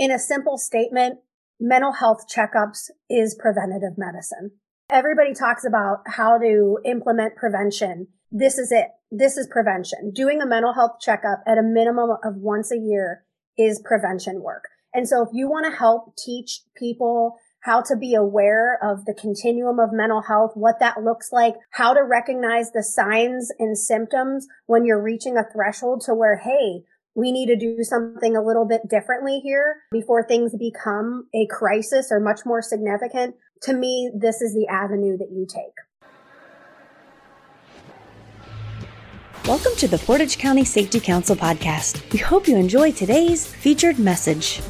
In a simple statement, mental health checkups is preventative medicine. Everybody talks about how to implement prevention. This is it. This is prevention. Doing a mental health checkup at a minimum of once a year is prevention work. And so if you want to help teach people how to be aware of the continuum of mental health, what that looks like, how to recognize the signs and symptoms when you're reaching a threshold to where, hey, we need to do something a little bit differently here before things become a crisis or much more significant. To me, this is the avenue that you take. Welcome to the Portage County Safety Council podcast. We hope you enjoy today's featured message.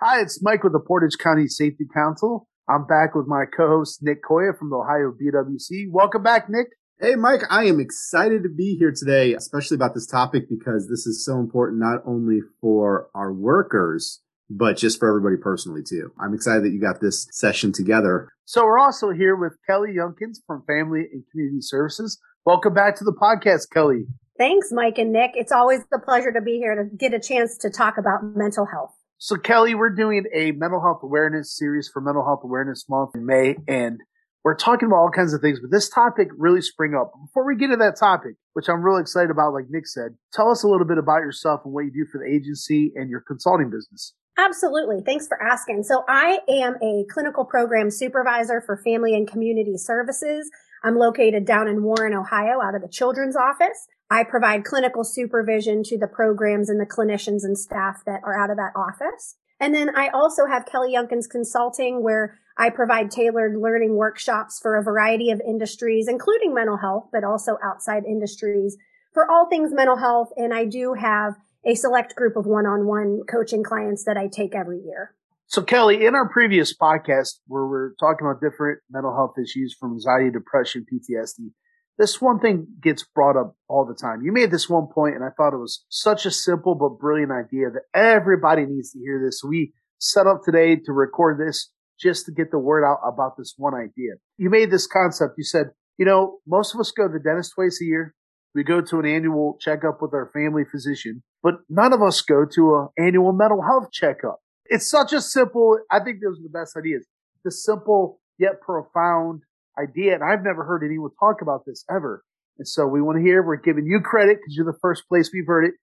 Hi, it's Mike with the Portage County Safety Council. I'm back with my co-host Nick Koya from the Ohio BWC. Welcome back, Nick. Hey, Mike, I am excited to be here today, especially about this topic because this is so important not only for our workers, but just for everybody personally too. I'm excited that you got this session together. So we're also here with Kelly Younkins from Family and Community Services. Welcome back to the podcast, Kelly. Thanks, Mike and Nick. It's always a pleasure to be here to get a chance to talk about mental health. So, Kelly, we're doing a mental health awareness series for Mental Health Awareness Month in May, and we're talking about all kinds of things, but this topic really spring up. Before we get to that topic, which I'm really excited about, like Nick said, tell us a little bit about yourself and what you do for the agency and your consulting business. Absolutely. Thanks for asking. So I am a clinical program supervisor for family and community services. I'm located down in Warren, Ohio, out of the children's office. I provide clinical supervision to the programs and the clinicians and staff that are out of that office. And then I also have Kelly Younkins Consulting where I provide tailored learning workshops for a variety of industries, including mental health, but also outside industries for all things mental health. And I do have a select group of one-on-one coaching clients that I take every year. So Kelly, in our previous podcast where we're talking about different mental health issues from anxiety, depression, PTSD, this one thing gets brought up all the time. You made this one point and I thought it was such a simple but brilliant idea that everybody needs to hear this. We set up today to record this just to get the word out about this one idea. You made this concept. You said, you know, most of us go to the dentist twice a year. We go to an annual checkup with our family physician, but none of us go to an annual mental health checkup. It's such a simple, I think those are the best ideas. The simple yet profound idea. And I've never heard anyone talk about this ever. And so we want to hear, we're giving you credit because you're the first place we've heard it.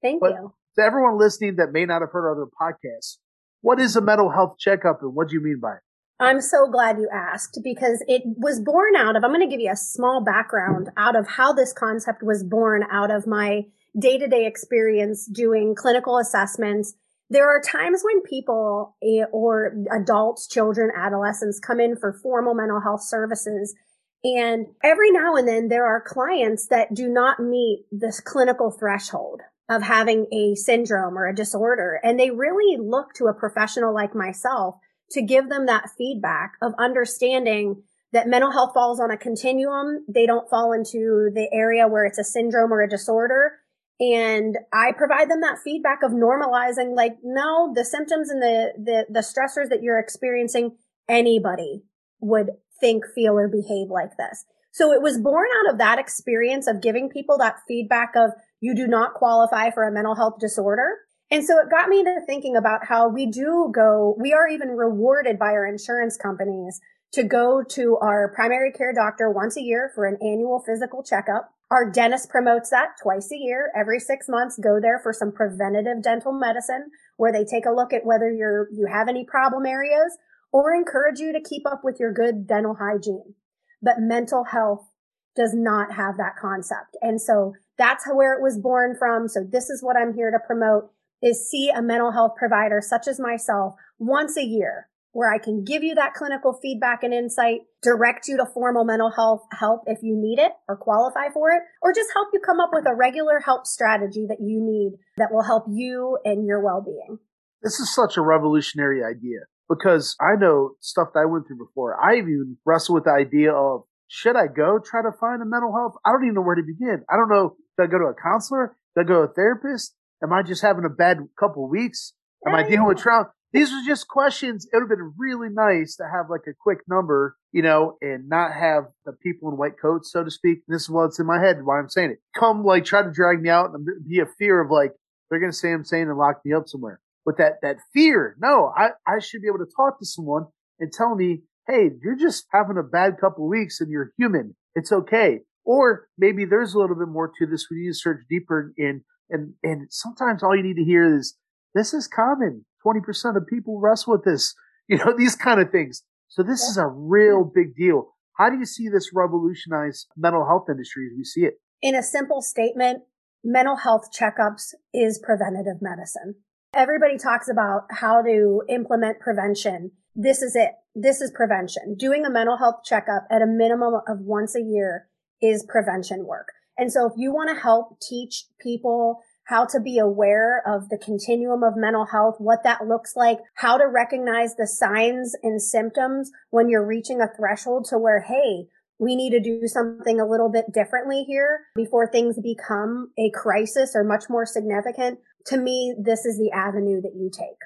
Thank but you. To everyone listening that may not have heard other podcasts, what is a mental health checkup and what do you mean by it? I'm so glad you asked because it was born out of, I'm going to give you a small background out of how this concept was born out of my day to day experience doing clinical assessments there are times when people eh, or adults, children, adolescents come in for formal mental health services. And every now and then there are clients that do not meet this clinical threshold of having a syndrome or a disorder. And they really look to a professional like myself to give them that feedback of understanding that mental health falls on a continuum. They don't fall into the area where it's a syndrome or a disorder and I provide them that feedback of normalizing, like, no, the symptoms and the, the, the stressors that you're experiencing, anybody would think, feel, or behave like this. So it was born out of that experience of giving people that feedback of you do not qualify for a mental health disorder. And so it got me to thinking about how we do go, we are even rewarded by our insurance companies to go to our primary care doctor once a year for an annual physical checkup. Our dentist promotes that twice a year, every six months. Go there for some preventative dental medicine where they take a look at whether you're, you have any problem areas or encourage you to keep up with your good dental hygiene. But mental health does not have that concept. And so that's where it was born from. So this is what I'm here to promote is see a mental health provider such as myself once a year where I can give you that clinical feedback and insight, direct you to formal mental health help if you need it or qualify for it, or just help you come up with a regular help strategy that you need that will help you and your well-being. This is such a revolutionary idea because I know stuff that I went through before. I even wrestled with the idea of should I go try to find a mental health? I don't even know where to begin. I don't know. Did I go to a counselor? Did I go to a therapist? Am I just having a bad couple weeks? Am I dealing with trauma? These are just questions. It would have been really nice to have like a quick number, you know, and not have the people in white coats, so to speak. This is what's in my head, why I'm saying it. Come like try to drag me out and be a fear of like, they're going to say I'm saying and lock me up somewhere. But that, that fear, no, I, I should be able to talk to someone and tell me, Hey, you're just having a bad couple weeks and you're human. It's okay. Or maybe there's a little bit more to this. We need to search deeper in, and, and sometimes all you need to hear is, this is common. 20% of people wrestle with this, you know, these kind of things. So this is a real big deal. How do you see this revolutionize mental health industry as we see it? In a simple statement, mental health checkups is preventative medicine. Everybody talks about how to implement prevention. This is it. This is prevention. Doing a mental health checkup at a minimum of once a year is prevention work. And so if you want to help teach people how to be aware of the continuum of mental health, what that looks like, how to recognize the signs and symptoms when you're reaching a threshold to where, hey, we need to do something a little bit differently here before things become a crisis or much more significant. To me, this is the avenue that you take.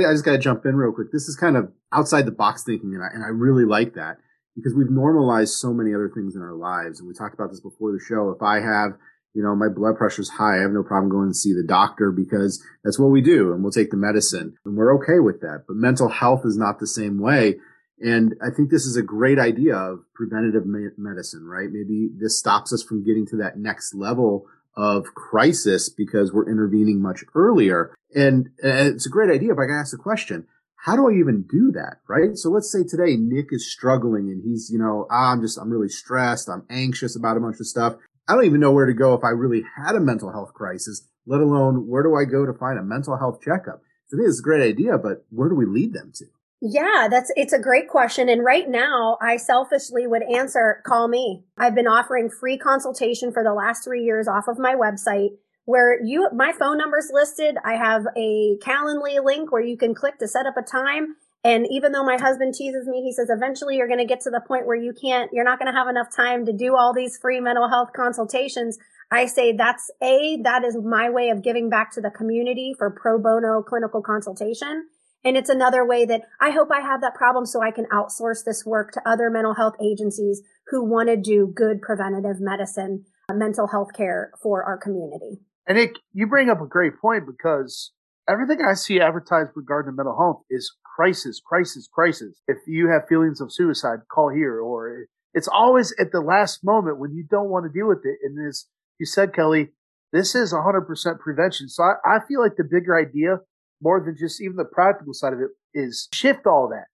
I just got to jump in real quick. This is kind of outside the box thinking, and I, and I really like that because we've normalized so many other things in our lives. And we talked about this before the show. If I have you know, my blood pressure's high. I have no problem going to see the doctor because that's what we do and we'll take the medicine and we're okay with that. But mental health is not the same way. And I think this is a great idea of preventative medicine, right? Maybe this stops us from getting to that next level of crisis because we're intervening much earlier. And, and it's a great idea, but I gotta ask the question. How do I even do that? Right. So let's say today Nick is struggling and he's, you know, ah, I'm just, I'm really stressed. I'm anxious about a bunch of stuff. I don't even know where to go if I really had a mental health crisis, let alone where do I go to find a mental health checkup? I think it's a great idea, but where do we lead them to? Yeah, that's it's a great question. And right now, I selfishly would answer call me. I've been offering free consultation for the last three years off of my website where you my phone number's listed. I have a Calendly link where you can click to set up a time and even though my husband teases me, he says, eventually you're going to get to the point where you can't, you're not going to have enough time to do all these free mental health consultations. I say that's a, that is my way of giving back to the community for pro bono clinical consultation. And it's another way that I hope I have that problem so I can outsource this work to other mental health agencies who want to do good preventative medicine, mental health care for our community. And Nick, you bring up a great point because everything I see advertised regarding mental health is crisis, crisis, crisis. If you have feelings of suicide, call here. Or it's always at the last moment when you don't want to deal with it. And as you said, Kelly, this is 100% prevention. So I, I feel like the bigger idea, more than just even the practical side of it, is shift all that.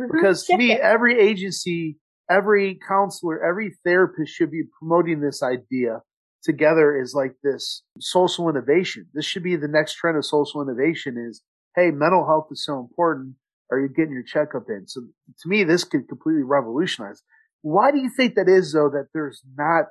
Mm-hmm. Because to me, it. every agency, every counselor, every therapist should be promoting this idea together is like this social innovation. This should be the next trend of social innovation is, hey, mental health is so important. Are you getting your checkup in? So to me, this could completely revolutionize. Why do you think that is though, that there's not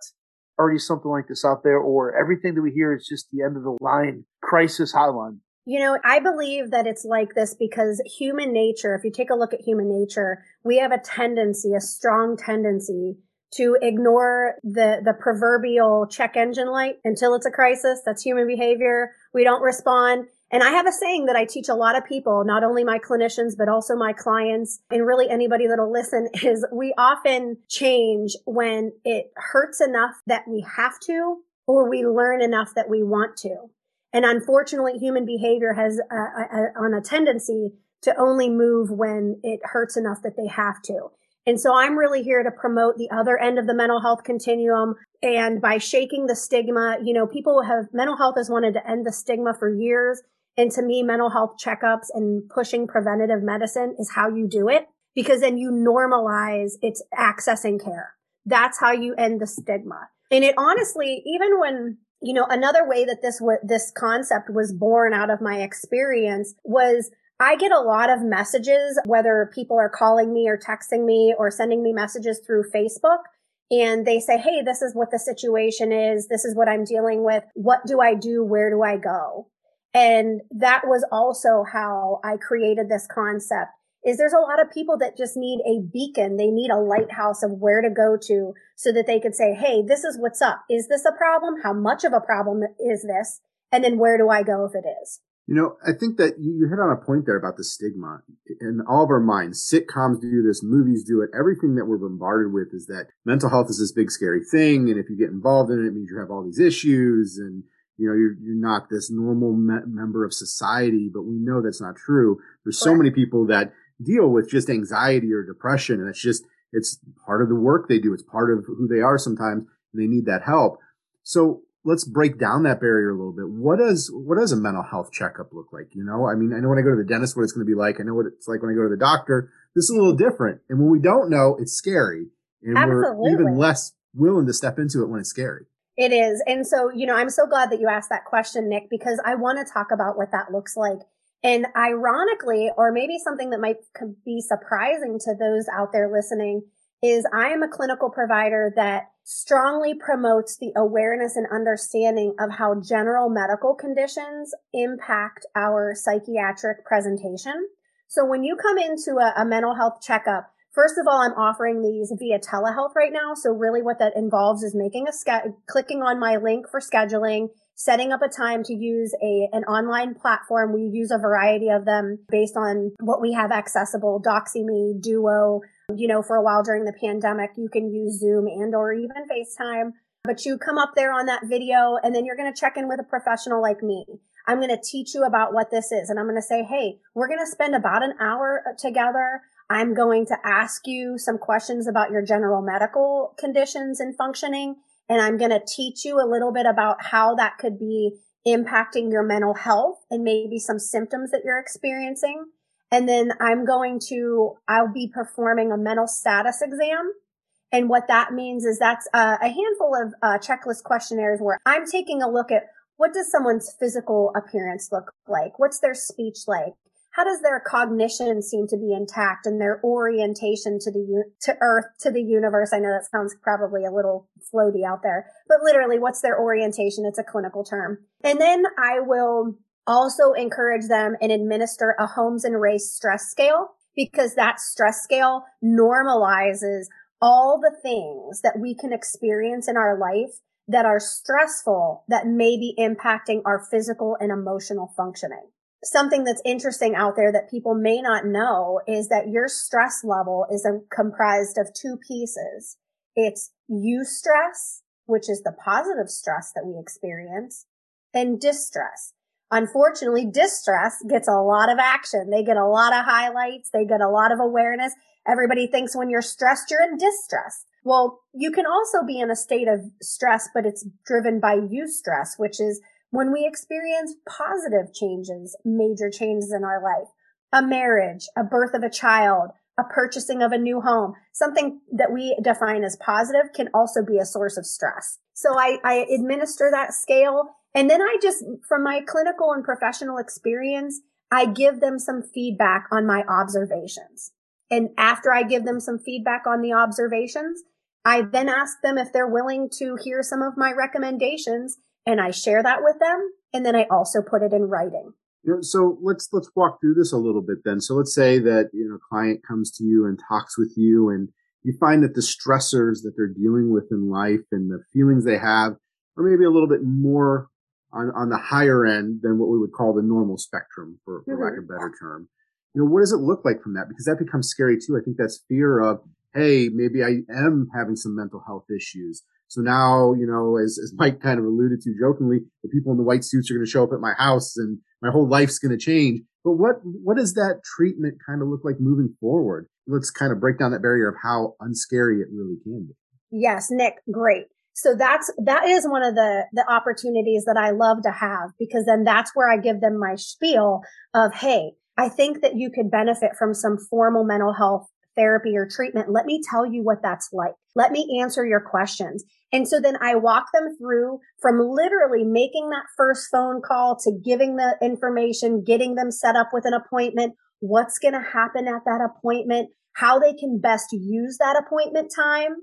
already something like this out there or everything that we hear is just the end of the line crisis hotline? You know, I believe that it's like this because human nature, if you take a look at human nature, we have a tendency, a strong tendency to ignore the, the proverbial check engine light until it's a crisis. That's human behavior. We don't respond. And I have a saying that I teach a lot of people, not only my clinicians, but also my clients and really anybody that'll listen is we often change when it hurts enough that we have to or we learn enough that we want to. And unfortunately, human behavior has a, a, on a tendency to only move when it hurts enough that they have to. And so I'm really here to promote the other end of the mental health continuum. And by shaking the stigma, you know, people have mental health has wanted to end the stigma for years. And to me, mental health checkups and pushing preventative medicine is how you do it because then you normalize its accessing care. That's how you end the stigma. And it honestly, even when, you know, another way that this, this concept was born out of my experience was I get a lot of messages, whether people are calling me or texting me or sending me messages through Facebook. And they say, Hey, this is what the situation is. This is what I'm dealing with. What do I do? Where do I go? And that was also how I created this concept is there's a lot of people that just need a beacon. They need a lighthouse of where to go to so that they could say, Hey, this is what's up. Is this a problem? How much of a problem is this? And then where do I go if it is? You know, I think that you, hit on a point there about the stigma in all of our minds. Sitcoms do this, movies do it. Everything that we're bombarded with is that mental health is this big scary thing. And if you get involved in it, it means you have all these issues and, you know, you're, you're not this normal me- member of society, but we know that's not true. There's so many people that deal with just anxiety or depression. And it's just, it's part of the work they do. It's part of who they are sometimes. And they need that help. So let's break down that barrier a little bit. What does what does a mental health checkup look like? You know, I mean, I know when I go to the dentist what it's going to be like. I know what it's like when I go to the doctor. This is a little different, and when we don't know, it's scary, and Absolutely. we're even less willing to step into it when it's scary. It is, and so you know, I'm so glad that you asked that question, Nick, because I want to talk about what that looks like. And ironically, or maybe something that might be surprising to those out there listening, is I am a clinical provider that strongly promotes the awareness and understanding of how general medical conditions impact our psychiatric presentation. So when you come into a, a mental health checkup, First of all, I'm offering these via telehealth right now. So really what that involves is making a ske- clicking on my link for scheduling, setting up a time to use a, an online platform. We use a variety of them based on what we have accessible, DoxyMe, Duo, you know, for a while during the pandemic, you can use Zoom and or even FaceTime, but you come up there on that video and then you're going to check in with a professional like me. I'm going to teach you about what this is and I'm going to say, Hey, we're going to spend about an hour uh, together. I'm going to ask you some questions about your general medical conditions and functioning. And I'm going to teach you a little bit about how that could be impacting your mental health and maybe some symptoms that you're experiencing. And then I'm going to, I'll be performing a mental status exam. And what that means is that's a, a handful of uh, checklist questionnaires where I'm taking a look at what does someone's physical appearance look like? What's their speech like? How does their cognition seem to be intact and their orientation to the to Earth to the universe? I know that sounds probably a little floaty out there, but literally, what's their orientation? It's a clinical term. And then I will also encourage them and administer a Holmes and Rahe stress scale because that stress scale normalizes all the things that we can experience in our life that are stressful that may be impacting our physical and emotional functioning. Something that's interesting out there that people may not know is that your stress level is comprised of two pieces. It's eustress, which is the positive stress that we experience, and distress, Unfortunately, distress gets a lot of action. They get a lot of highlights. They get a lot of awareness. Everybody thinks when you're stressed, you're in distress. Well, you can also be in a state of stress, but it's driven by eustress, which is when we experience positive changes, major changes in our life, a marriage, a birth of a child, a purchasing of a new home, something that we define as positive can also be a source of stress. So I, I administer that scale and then I just, from my clinical and professional experience, I give them some feedback on my observations. And after I give them some feedback on the observations, I then ask them if they're willing to hear some of my recommendations and I share that with them. And then I also put it in writing. You know, so let's let's walk through this a little bit then. So let's say that you know a client comes to you and talks with you and you find that the stressors that they're dealing with in life and the feelings they have are maybe a little bit more on, on the higher end than what we would call the normal spectrum, for, for mm-hmm. lack of a better term. You know, what does it look like from that? Because that becomes scary too. I think that's fear of, hey, maybe I am having some mental health issues. So now, you know, as, as Mike kind of alluded to jokingly, the people in the white suits are going to show up at my house and my whole life's going to change. But what, what does that treatment kind of look like moving forward? Let's kind of break down that barrier of how unscary it really can be. Yes, Nick, great. So that's, that is one of the, the opportunities that I love to have because then that's where I give them my spiel of, Hey, I think that you could benefit from some formal mental health therapy or treatment. Let me tell you what that's like. Let me answer your questions. And so then I walk them through from literally making that first phone call to giving the information, getting them set up with an appointment, what's going to happen at that appointment, how they can best use that appointment time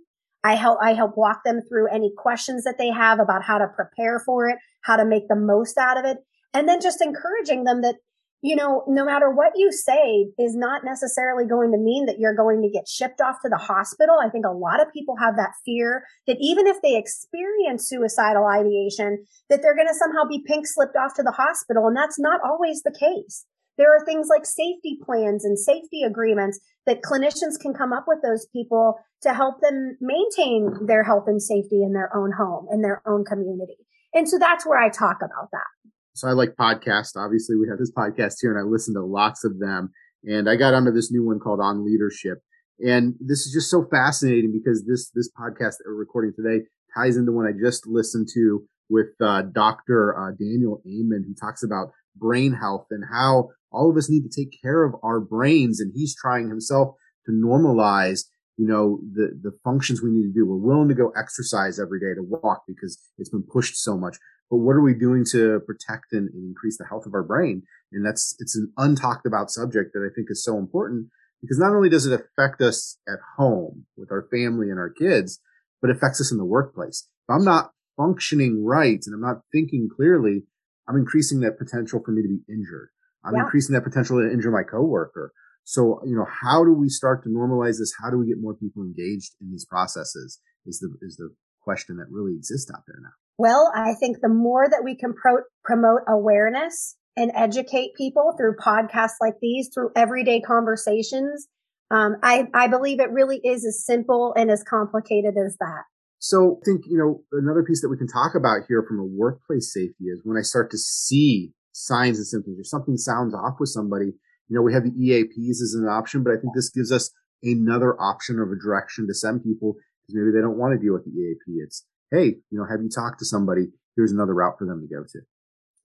I help, I help walk them through any questions that they have about how to prepare for it, how to make the most out of it. And then just encouraging them that you know, no matter what you say is not necessarily going to mean that you're going to get shipped off to the hospital. I think a lot of people have that fear that even if they experience suicidal ideation, that they're going to somehow be pink slipped off to the hospital. And that's not always the case. There are things like safety plans and safety agreements that clinicians can come up with those people to help them maintain their health and safety in their own home, in their own community. And so that's where I talk about that. So I like podcasts. Obviously, we have this podcast here, and I listen to lots of them. And I got onto this new one called On Leadership. And this is just so fascinating because this this podcast that we're recording today ties into one I just listened to with uh, Dr. Uh, Daniel Amen, who talks about brain health and how all of us need to take care of our brains. And he's trying himself to normalize, you know, the the functions we need to do. We're willing to go exercise every day to walk because it's been pushed so much but what are we doing to protect and, and increase the health of our brain? And that's, it's an untalked about subject that I think is so important because not only does it affect us at home with our family and our kids, but affects us in the workplace. If I'm not functioning right and I'm not thinking clearly, I'm increasing that potential for me to be injured. I'm yeah. increasing that potential to injure my coworker. So, you know, how do we start to normalize this? How do we get more people engaged in these processes is the, is the question that really exists out there now. Well, I think the more that we can pro- promote awareness and educate people through podcasts like these, through everyday conversations, um, I, I believe it really is as simple and as complicated as that. So I think, you know, another piece that we can talk about here from a workplace safety is when I start to see signs and symptoms or something sounds off with somebody, you know, we have the EAPs as an option, but I think this gives us another option of a direction to send people because maybe they don't want to deal with the EAP. It's hey, you know, have you talked to somebody? Here's another route for them to go to.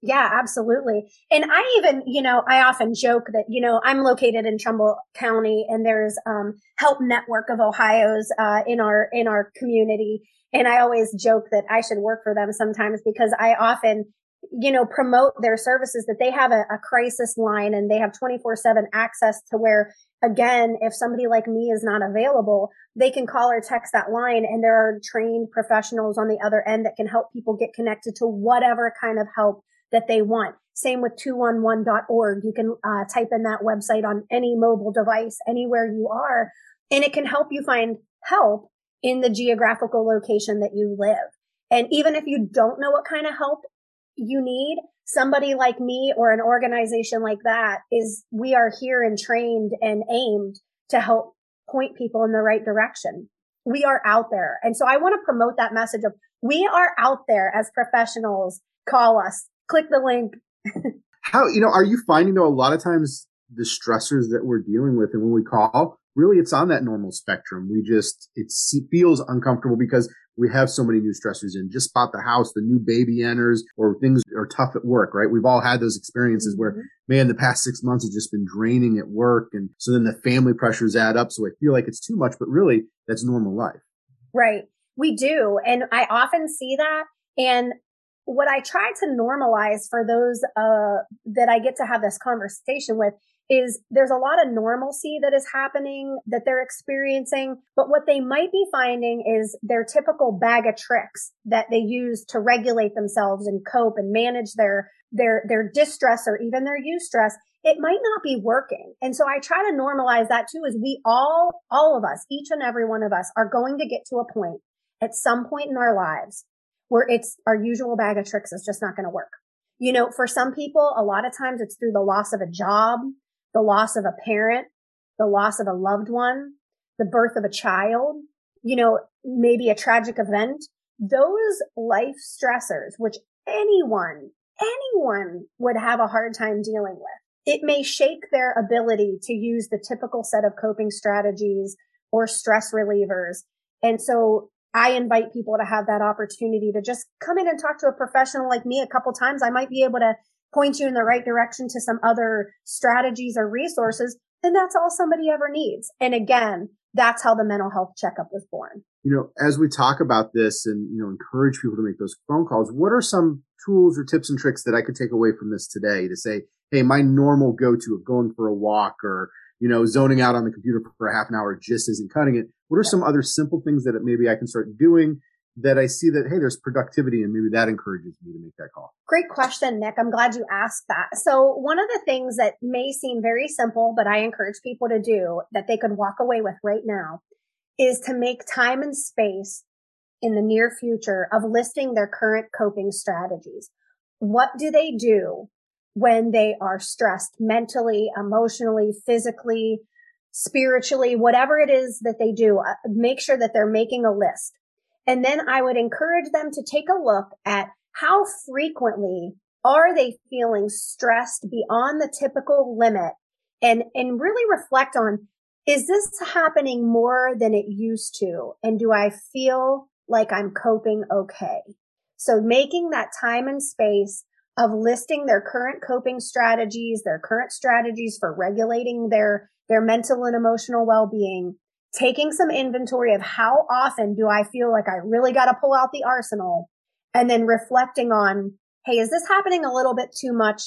Yeah, absolutely. And I even, you know, I often joke that, you know, I'm located in Trumbull County and there's, um, Help Network of Ohio's, uh, in our, in our community. And I always joke that I should work for them sometimes because I often, you know, promote their services that they have a, a crisis line and they have 24 seven access to where again, if somebody like me is not available, they can call or text that line and there are trained professionals on the other end that can help people get connected to whatever kind of help that they want. Same with 211.org. You can uh, type in that website on any mobile device, anywhere you are, and it can help you find help in the geographical location that you live. And even if you don't know what kind of help you need, somebody like me or an organization like that is we are here and trained and aimed to help point people in the right direction. We are out there. And so I want to promote that message of we are out there as professionals. Call us, click the link. How, you know, are you finding though a lot of times the stressors that we're dealing with and when we call, really it's on that normal spectrum. We just, it feels uncomfortable because we have so many new stressors in. Just bought the house, the new baby enters, or things are tough at work, right? We've all had those experiences mm-hmm. where, man, the past six months has just been draining at work. And so then the family pressures add up. So I feel like it's too much, but really that's normal life. Right. We do. And I often see that. And what I try to normalize for those, uh, that I get to have this conversation with is there's a lot of normalcy that is happening that they're experiencing, but what they might be finding is their typical bag of tricks that they use to regulate themselves and cope and manage their their their distress or even their eustress it might not be working. And so I try to normalize that too is we all all of us each and every one of us are going to get to a point at some point in our lives where it's our usual bag of tricks is just not going to work. You know, for some people, a lot of times it's through the loss of a job the loss of a parent, the loss of a loved one, the birth of a child, you know, maybe a tragic event, those life stressors, which anyone, anyone would have a hard time dealing with. It may shake their ability to use the typical set of coping strategies or stress relievers. And so I invite people to have that opportunity to just come in and talk to a professional like me a couple times. I might be able to point you in the right direction to some other strategies or resources, then that's all somebody ever needs. And again, that's how the mental health checkup was born. You know, as we talk about this and, you know, encourage people to make those phone calls, what are some tools or tips and tricks that I could take away from this today to say, Hey, my normal go to of going for a walk or, you know, zoning out on the computer for a half an hour just isn't cutting it. What are some other simple things that maybe I can start doing that I see that, hey, there's productivity and maybe that encourages me to make that call? Great question, Nick. I'm glad you asked that. So one of the things that may seem very simple, but I encourage people to do that they could walk away with right now is to make time and space in the near future of listing their current coping strategies. What do they do when they are stressed mentally, emotionally, physically, spiritually, whatever it is that they do, uh, make sure that they're making a list. And then I would encourage them to take a look at how frequently are they feeling stressed beyond the typical limit and, and really reflect on, is this happening more than it used to? And do I feel like I'm coping okay? So making that time and space of listing their current coping strategies, their current strategies for regulating their, their mental and emotional well-being, taking some inventory of how often do I feel like I really got to pull out the arsenal and then reflecting on, Hey, is this happening a little bit too much?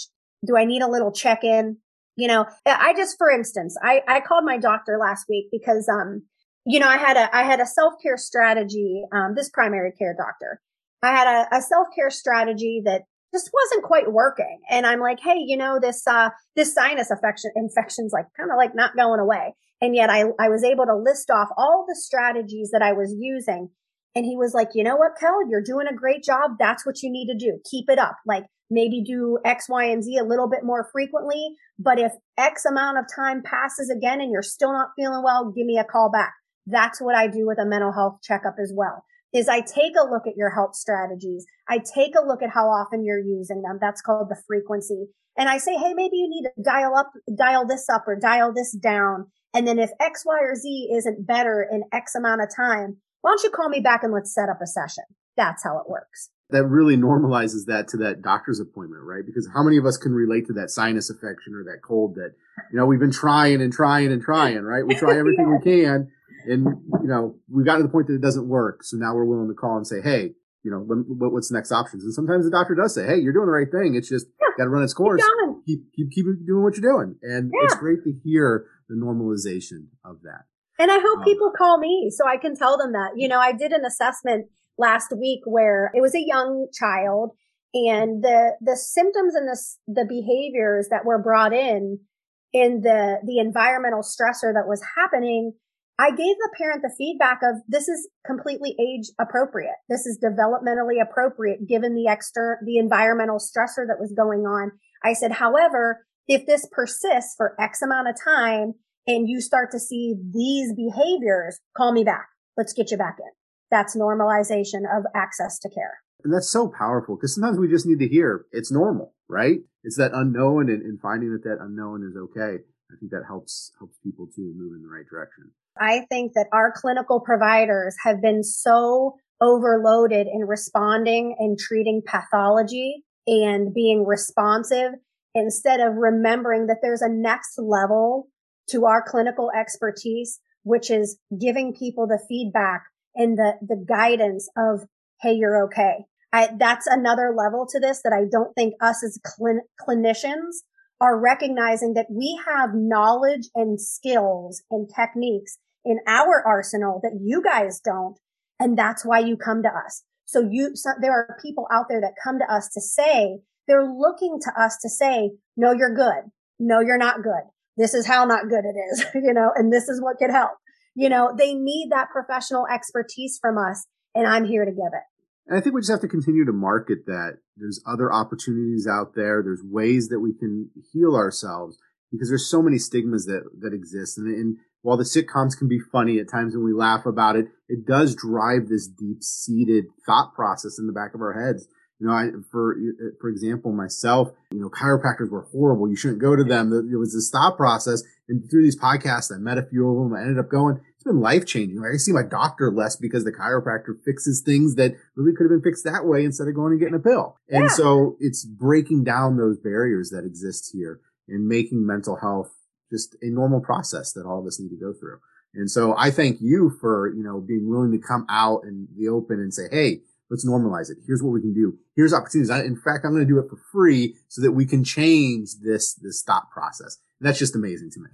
Do I need a little check in? You know, I just, for instance, I, I called my doctor last week because, um, you know, I had a, I had a self-care strategy, um, this primary care doctor. I had a, a self-care strategy that just wasn't quite working. And I'm like, Hey, you know, this, uh, this sinus infection, infection's like kind of like not going away. And yet I, I was able to list off all the strategies that I was using. And he was like, you know what, Kel, you're doing a great job. That's what you need to do. Keep it up. Like maybe do X, Y, and Z a little bit more frequently. But if X amount of time passes again and you're still not feeling well, give me a call back. That's what I do with a mental health checkup as well is I take a look at your health strategies. I take a look at how often you're using them. That's called the frequency. And I say, Hey, maybe you need to dial up, dial this up or dial this down. And then if X, Y, or Z isn't better in X amount of time, why don't you call me back and let's set up a session? That's how it works. That really normalizes that to that doctor's appointment, right? Because how many of us can relate to that sinus infection or that cold that, you know, we've been trying and trying and trying, right? We try everything yeah. we can and, you know, we've gotten to the point that it doesn't work. So now we're willing to call and say, Hey, you know, what's the next options? And sometimes the doctor does say, Hey, you're doing the right thing. It's just yeah. got to run its course. Keep, keep, keep, doing what you're doing. And yeah. it's great to hear the normalization of that. And I hope um, people call me so I can tell them that. You know, I did an assessment last week where it was a young child and the the symptoms and the the behaviors that were brought in in the the environmental stressor that was happening I gave the parent the feedback of this is completely age appropriate. This is developmentally appropriate given the extra, the environmental stressor that was going on. I said, however, if this persists for X amount of time and you start to see these behaviors, call me back. Let's get you back in. That's normalization of access to care. And that's so powerful because sometimes we just need to hear it's normal, right? It's that unknown and, and finding that that unknown is okay. I think that helps helps people to move in the right direction. I think that our clinical providers have been so overloaded in responding and treating pathology and being responsive instead of remembering that there's a next level to our clinical expertise, which is giving people the feedback and the, the guidance of, Hey, you're okay. I, that's another level to this that I don't think us as clin- clinicians are recognizing that we have knowledge and skills and techniques in our arsenal that you guys don't. And that's why you come to us. So you, so there are people out there that come to us to say, they're looking to us to say, no, you're good. No, you're not good. This is how not good it is, you know, and this is what could help. You know, they need that professional expertise from us and I'm here to give it. And I think we just have to continue to market that there's other opportunities out there. There's ways that we can heal ourselves because there's so many stigmas that, that exist. And, and while the sitcoms can be funny at times when we laugh about it, it does drive this deep seated thought process in the back of our heads. You know, I, for, for example, myself, you know, chiropractors were horrible. You shouldn't go to them. It was a stop process. And through these podcasts, I met a few of them. I ended up going. It's been life changing. Like I see my doctor less because the chiropractor fixes things that really could have been fixed that way instead of going and getting a pill. And so it's breaking down those barriers that exist here and making mental health just a normal process that all of us need to go through. And so I thank you for, you know, being willing to come out in the open and say, Hey, let's normalize it. Here's what we can do. Here's opportunities. I, in fact, I'm going to do it for free so that we can change this, this thought process. And that's just amazing to me.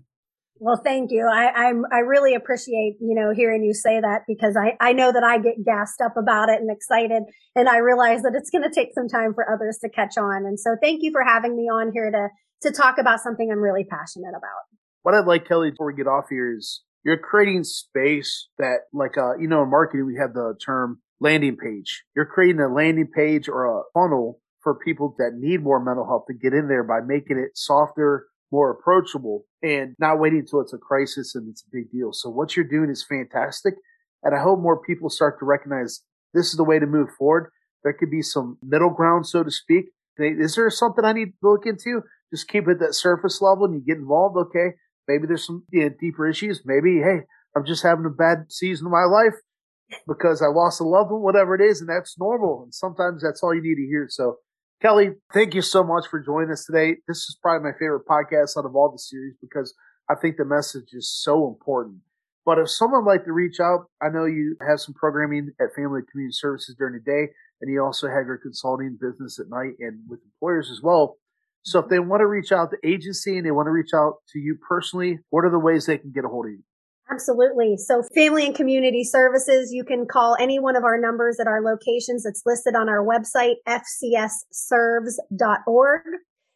Well, thank you. I, I'm, I really appreciate, you know, hearing you say that because I, I know that I get gassed up about it and excited. And I realize that it's going to take some time for others to catch on. And so thank you for having me on here to, to talk about something I'm really passionate about. What I'd like, Kelly, before we get off here is you're creating space that like, uh, you know, in marketing, we have the term landing page. You're creating a landing page or a funnel for people that need more mental health to get in there by making it softer, more approachable and not waiting until it's a crisis and it's a big deal. So what you're doing is fantastic. And I hope more people start to recognize this is the way to move forward. There could be some middle ground, so to speak. Is there something I need to look into? Just keep it at that surface level and you get involved. Okay. Maybe there's some you know, deeper issues. Maybe, hey, I'm just having a bad season of my life because I lost a loved one, whatever it is. And that's normal. And sometimes that's all you need to hear. So Kelly, thank you so much for joining us today. This is probably my favorite podcast out of all the series because I think the message is so important. But if someone would like to reach out, I know you have some programming at Family Community Services during the day, and you also have your consulting business at night and with employers as well. So if they want to reach out to agency and they want to reach out to you personally, what are the ways they can get a hold of you? Absolutely. So family and community services, you can call any one of our numbers at our locations. It's listed on our website, fcsserves.org.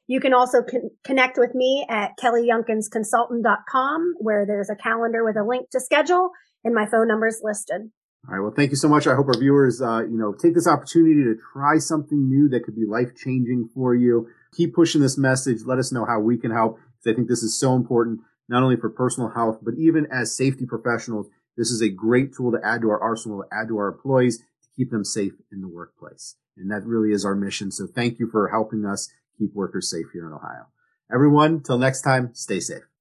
You can also con- connect with me at kellyyounkinsconsultant.com where there's a calendar with a link to schedule and my phone number is listed. All right. Well, thank you so much. I hope our viewers, uh, you know, take this opportunity to try something new that could be life changing for you. Keep pushing this message. Let us know how we can help I think this is so important not only for personal health, but even as safety professionals, this is a great tool to add to our arsenal, to add to our employees, to keep them safe in the workplace. And that really is our mission. So thank you for helping us keep workers safe here in Ohio. Everyone, till next time, stay safe.